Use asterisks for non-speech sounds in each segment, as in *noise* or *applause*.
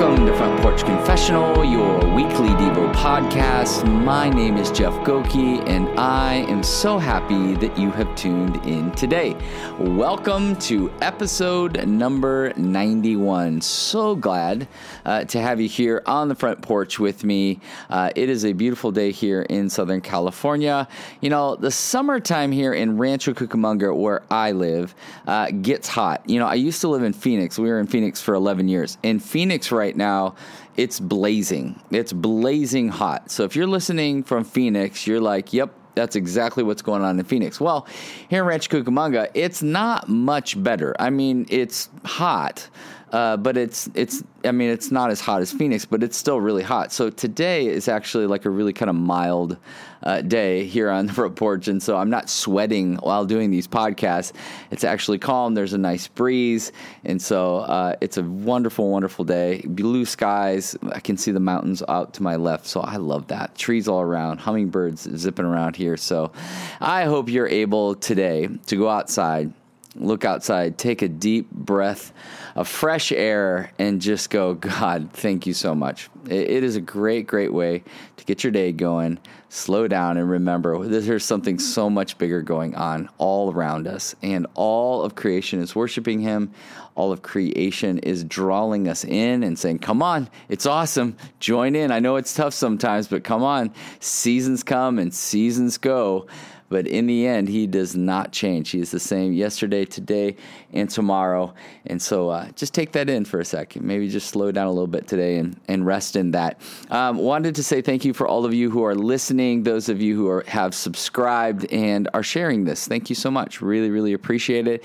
Welcome to Front Porch Confessional, your weekly Devo podcast. My name is Jeff Goki, and I am so happy that you have tuned in today. Welcome to episode number 91. So glad uh, to have you here on the front porch with me. Uh, it is a beautiful day here in Southern California. You know, the summertime here in Rancho Cucamonga, where I live, uh, gets hot. You know, I used to live in Phoenix. We were in Phoenix for 11 years. In Phoenix, right now, it's blazing. It's blazing hot. So if you're listening from Phoenix, you're like, yep, that's exactly what's going on in Phoenix. Well, here in Rancho Cucamonga, it's not much better. I mean, it's hot, uh, but it's it's I mean, it's not as hot as Phoenix, but it's still really hot. So today is actually like a really kind of mild uh, day here on *laughs* the front porch, and so I'm not sweating while doing these podcasts. It's actually calm. There's a nice breeze, and so uh, it's a wonderful, wonderful day. Blue skies. I can see the mountains out to my left, so I love that. Trees all around, hummingbirds zipping around here. So I hope you're able today to go outside look outside, take a deep breath of fresh air, and just go, *laughs* God, thank you so much. it is a great, great way to get your day going. Slow down and remember there's something so much bigger going on all around us, and all of creation is worshiping Him. All of creation is drawing us in and saying, Come on, it's awesome. Join in. I know it's tough sometimes, but come on. Seasons come and seasons go but in the end, he does not change. He is the same yesterday, today, and tomorrow. And so uh, just take that in for a second. Maybe just slow down a little bit today and, and rest in that. Um, wanted to say thank you for all of you who are listening, those of you who are, have subscribed and are sharing this. Thank you so much. Really, really appreciate it.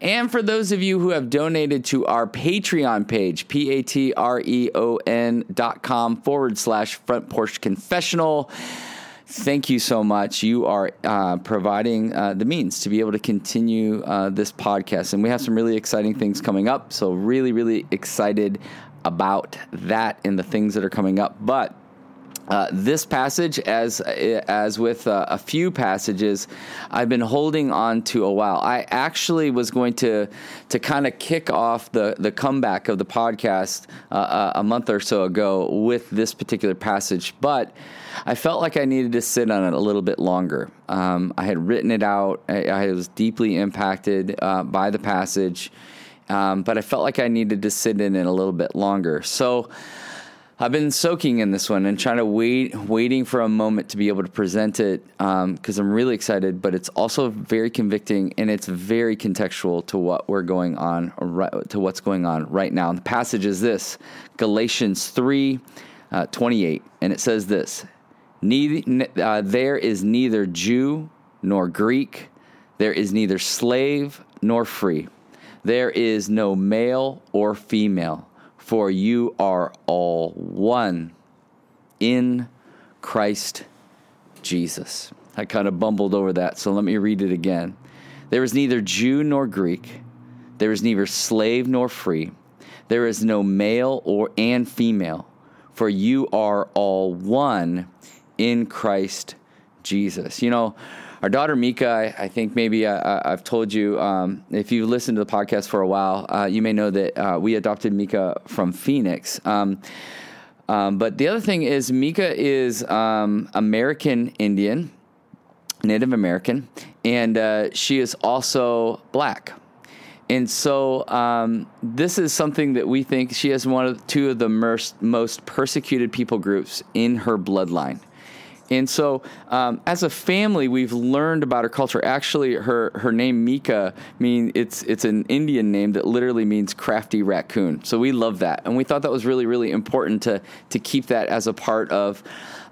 And for those of you who have donated to our Patreon page, P A T R E O N dot com forward slash front porch confessional thank you so much. You are uh, providing uh, the means to be able to continue uh, this podcast. And we have some really exciting things coming up. So, really, really excited about that and the things that are coming up. But uh, this passage, as as with uh, a few passages, I've been holding on to a while. I actually was going to to kind of kick off the the comeback of the podcast uh, uh, a month or so ago with this particular passage, but I felt like I needed to sit on it a little bit longer. Um, I had written it out. I, I was deeply impacted uh, by the passage, um, but I felt like I needed to sit in it a little bit longer. So. I've been soaking in this one and trying to wait, waiting for a moment to be able to present it because um, I'm really excited. But it's also very convicting and it's very contextual to what we're going on, right, to what's going on right now. And the passage is this: Galatians three, uh, 28, and it says this: uh, There is neither Jew nor Greek, there is neither slave nor free, there is no male or female for you are all one in Christ Jesus. I kind of bumbled over that, so let me read it again. There is neither Jew nor Greek, there is neither slave nor free, there is no male or and female, for you are all one in Christ Jesus. You know, our daughter Mika, I, I think maybe I, have told you, um, if you've listened to the podcast for a while, uh, you may know that uh, we adopted Mika from Phoenix. Um, um, but the other thing is, Mika is um, American Indian, Native American, and uh, she is also black. And so um, this is something that we think she has one of two of the most persecuted people groups in her bloodline. And so, um, as a family, we've learned about her culture. Actually, her her name Mika mean it's it's an Indian name that literally means crafty raccoon. So we love that, and we thought that was really really important to to keep that as a part of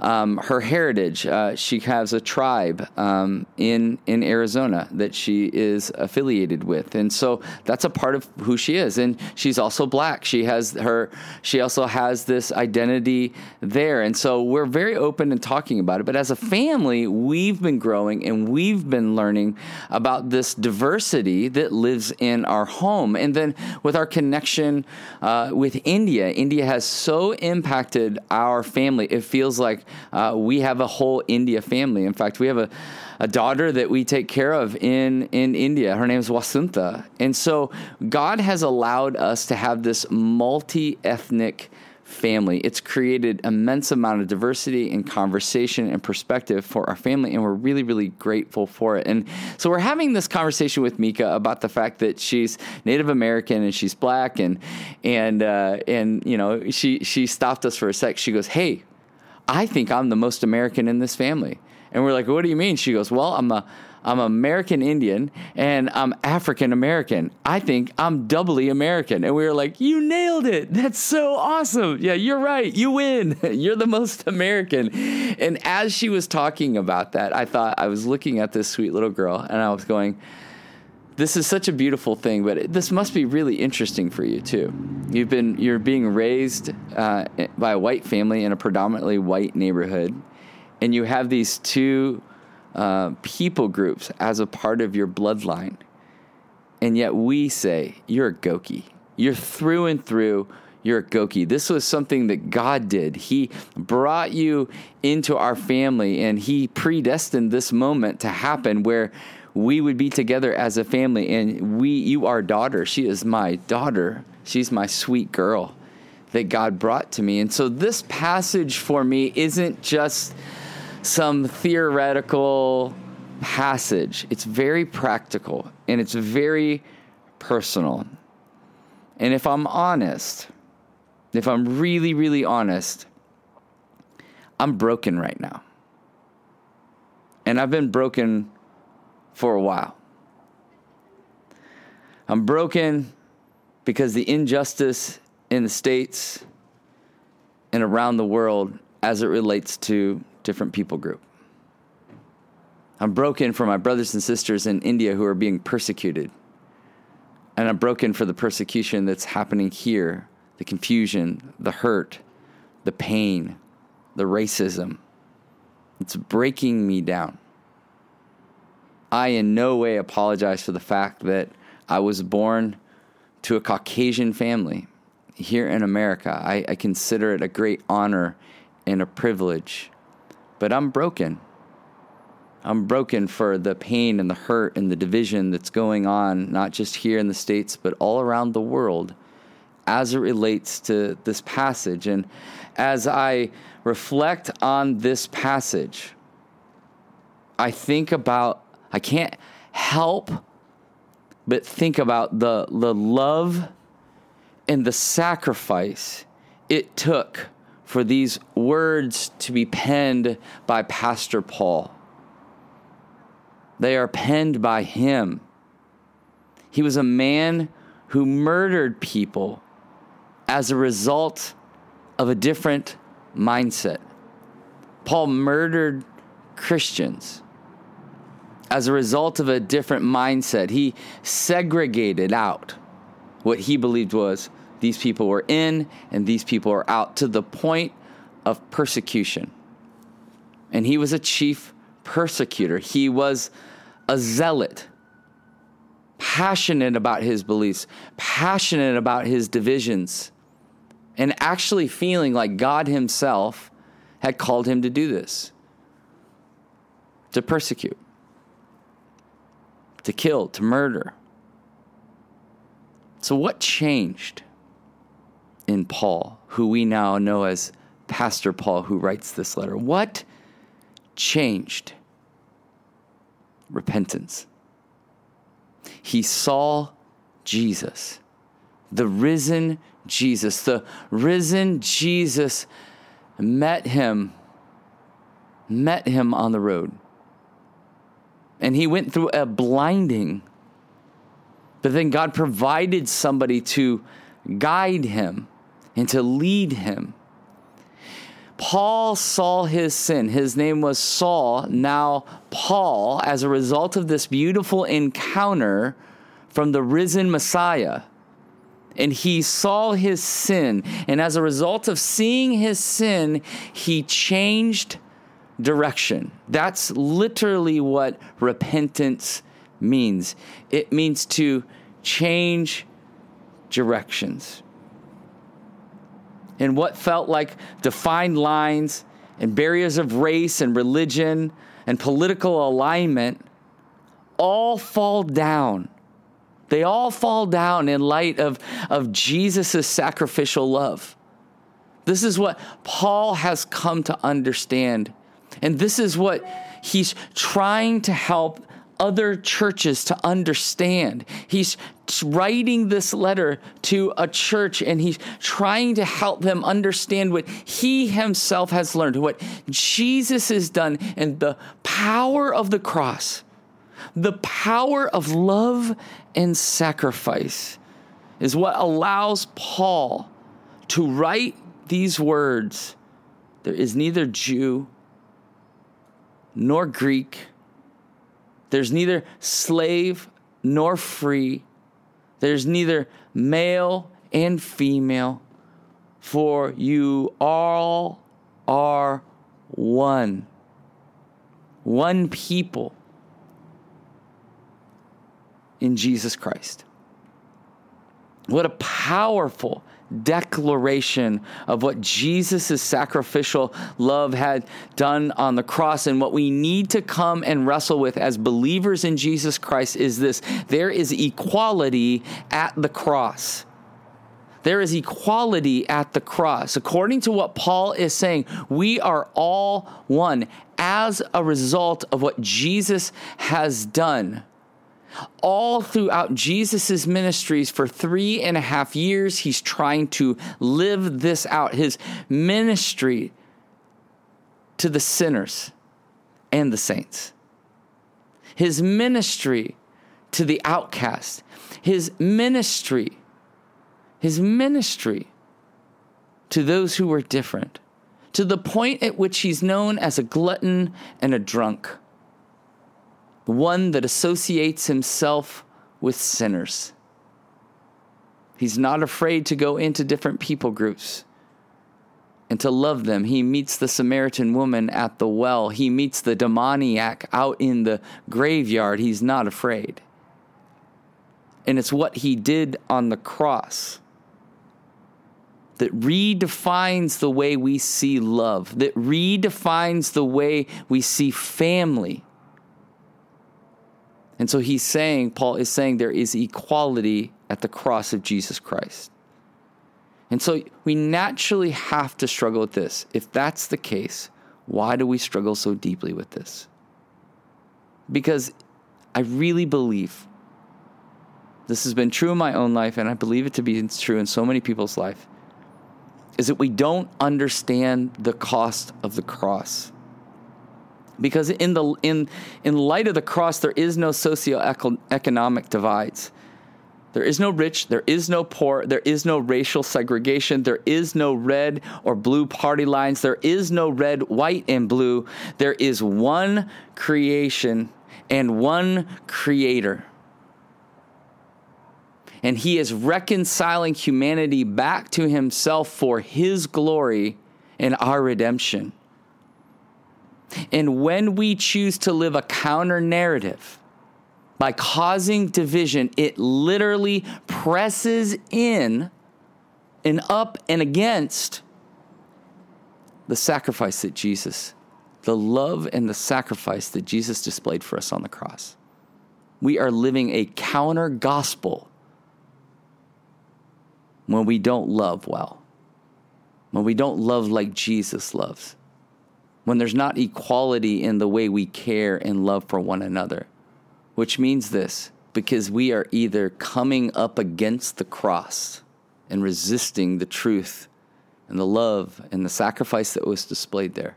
um, her heritage. Uh, she has a tribe um, in in Arizona that she is affiliated with, and so that's a part of who she is. And she's also black. She has her. She also has this identity there, and so we're very open and talking about it. But as a family, we've been growing and we've been learning about this diversity that lives in our home, and then with our connection uh, with India, India has so impacted our family. It feels like uh, we have a whole India family. In fact, we have a, a daughter that we take care of in, in India. Her name is Wasuntha. And so God has allowed us to have this multi ethnic family. It's created immense amount of diversity and conversation and perspective for our family, and we're really, really grateful for it. And so we're having this conversation with Mika about the fact that she's Native American and she's black, and and uh, and you know she she stopped us for a sec. She goes, "Hey, I think I'm the most American in this family," and we're like, "What do you mean?" She goes, "Well, I'm a." I'm American Indian and I'm African American. I think I'm doubly American. And we were like, You nailed it. That's so awesome. Yeah, you're right. You win. *laughs* You're the most American. And as she was talking about that, I thought I was looking at this sweet little girl and I was going, this is such a beautiful thing, but this must be really interesting for you too. You've been you're being raised uh, by a white family in a predominantly white neighborhood, and you have these two uh, people groups as a part of your bloodline. And yet we say, you're a Goki. You're through and through, you're a Goki. This was something that God did. He brought you into our family and He predestined this moment to happen where we would be together as a family. And we, you are daughter. She is my daughter. She's my sweet girl that God brought to me. And so this passage for me isn't just some theoretical passage. It's very practical and it's very personal. And if I'm honest, if I'm really, really honest, I'm broken right now. And I've been broken for a while. I'm broken because the injustice in the States and around the world as it relates to different people group. I'm broken for my brothers and sisters in India who are being persecuted. And I'm broken for the persecution that's happening here the confusion, the hurt, the pain, the racism. It's breaking me down. I in no way apologize for the fact that I was born to a Caucasian family here in America. I, I consider it a great honor and a privilege but I'm broken. I'm broken for the pain and the hurt and the division that's going on, not just here in the States, but all around the world as it relates to this passage. And as I reflect on this passage, I think about, I can't help but think about the, the love and the sacrifice it took for these words to be penned by Pastor Paul. They are penned by him. He was a man who murdered people as a result of a different mindset. Paul murdered Christians as a result of a different mindset. He segregated out what he believed was these people were in and these people are out to the point of persecution. And he was a chief persecutor. He was a zealot, passionate about his beliefs, passionate about his divisions, and actually feeling like God himself had called him to do this to persecute, to kill, to murder. So, what changed? in Paul, who we now know as Pastor Paul, who writes this letter. What changed? Repentance. He saw Jesus, the risen Jesus. The risen Jesus met him, met him on the road. And he went through a blinding. But then God provided somebody to guide him and to lead him. Paul saw his sin. His name was Saul, now Paul, as a result of this beautiful encounter from the risen Messiah. And he saw his sin. And as a result of seeing his sin, he changed direction. That's literally what repentance means it means to change directions and what felt like defined lines and barriers of race and religion and political alignment all fall down. They all fall down in light of, of Jesus' sacrificial love. This is what Paul has come to understand. And this is what he's trying to help other churches to understand. He's writing this letter to a church and he's trying to help them understand what he himself has learned, what Jesus has done, and the power of the cross, the power of love and sacrifice is what allows Paul to write these words There is neither Jew nor Greek, there's neither slave nor free, there's neither male and female, for you all are one. One people in Jesus Christ. What a powerful declaration of what Jesus' sacrificial love had done on the cross. And what we need to come and wrestle with as believers in Jesus Christ is this there is equality at the cross. There is equality at the cross. According to what Paul is saying, we are all one as a result of what Jesus has done all throughout Jesus' ministries for three and a half years, he's trying to live this out. His ministry to the sinners and the saints, his ministry to the outcast, his ministry, his ministry to those who were different, to the point at which he's known as a glutton and a drunk one that associates himself with sinners. He's not afraid to go into different people groups and to love them. He meets the Samaritan woman at the well, he meets the demoniac out in the graveyard. He's not afraid. And it's what he did on the cross that redefines the way we see love, that redefines the way we see family and so he's saying, Paul is saying, there is equality at the cross of Jesus Christ. And so we naturally have to struggle with this. If that's the case, why do we struggle so deeply with this? Because I really believe this has been true in my own life, and I believe it to be true in so many people's life, is that we don't understand the cost of the cross because in the in in light of the cross there is no socio-economic divides. There is no rich there is no poor there is no racial segregation there is no red or blue party lines there is no red white and blue. There is one creation and one creator. And he is reconciling humanity back to himself for his glory and our redemption and when we choose to live a counter narrative by causing division, it literally presses in and up and against the sacrifice that Jesus, the love and the sacrifice that Jesus displayed for us on the cross. We are living a counter gospel when we don't love well, when we don't love like Jesus loves when there's not equality in the way we care and love for one another. Which means this because we are either coming up against the cross and resisting the truth and the love and the sacrifice that was displayed there,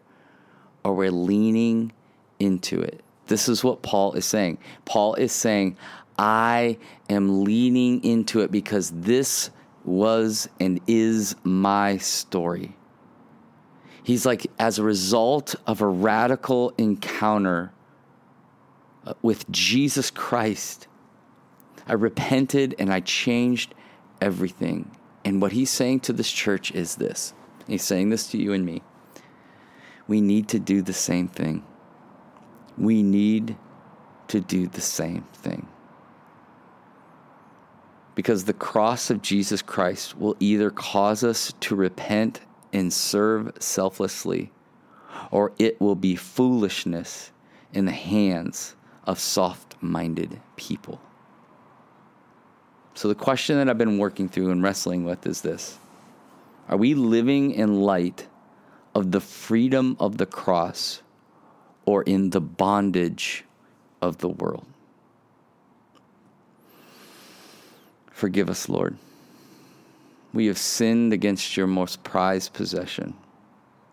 or we're leaning into it. This is what Paul is saying. Paul is saying, I am leaning into it because this was and is my story. He's like, as a result of a radical encounter uh, with Jesus Christ, I repented and I changed everything. And what he's saying to this church is this He's saying this to you and me. We need to do the same thing. We need to do the same thing. Because the cross of Jesus Christ will either cause us to repent and serve selflessly, or it will be foolishness in the hands of soft minded people. So, the question that I've been working through and wrestling with is this Are we living in light of the freedom of the cross or in the bondage of the world? Forgive us, Lord. We have sinned against your most prized possession,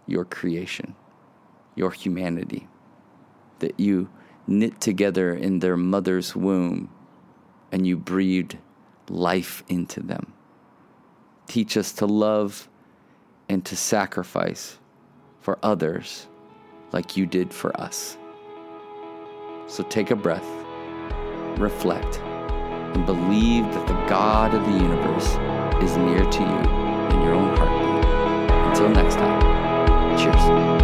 your creation, your humanity, that you knit together in their mother's womb and you breathed life into them. Teach us to love and to sacrifice for others like you did for us. So take a breath, reflect, and believe that the God of the universe is near to you in your own heartbeat. Until next time, cheers.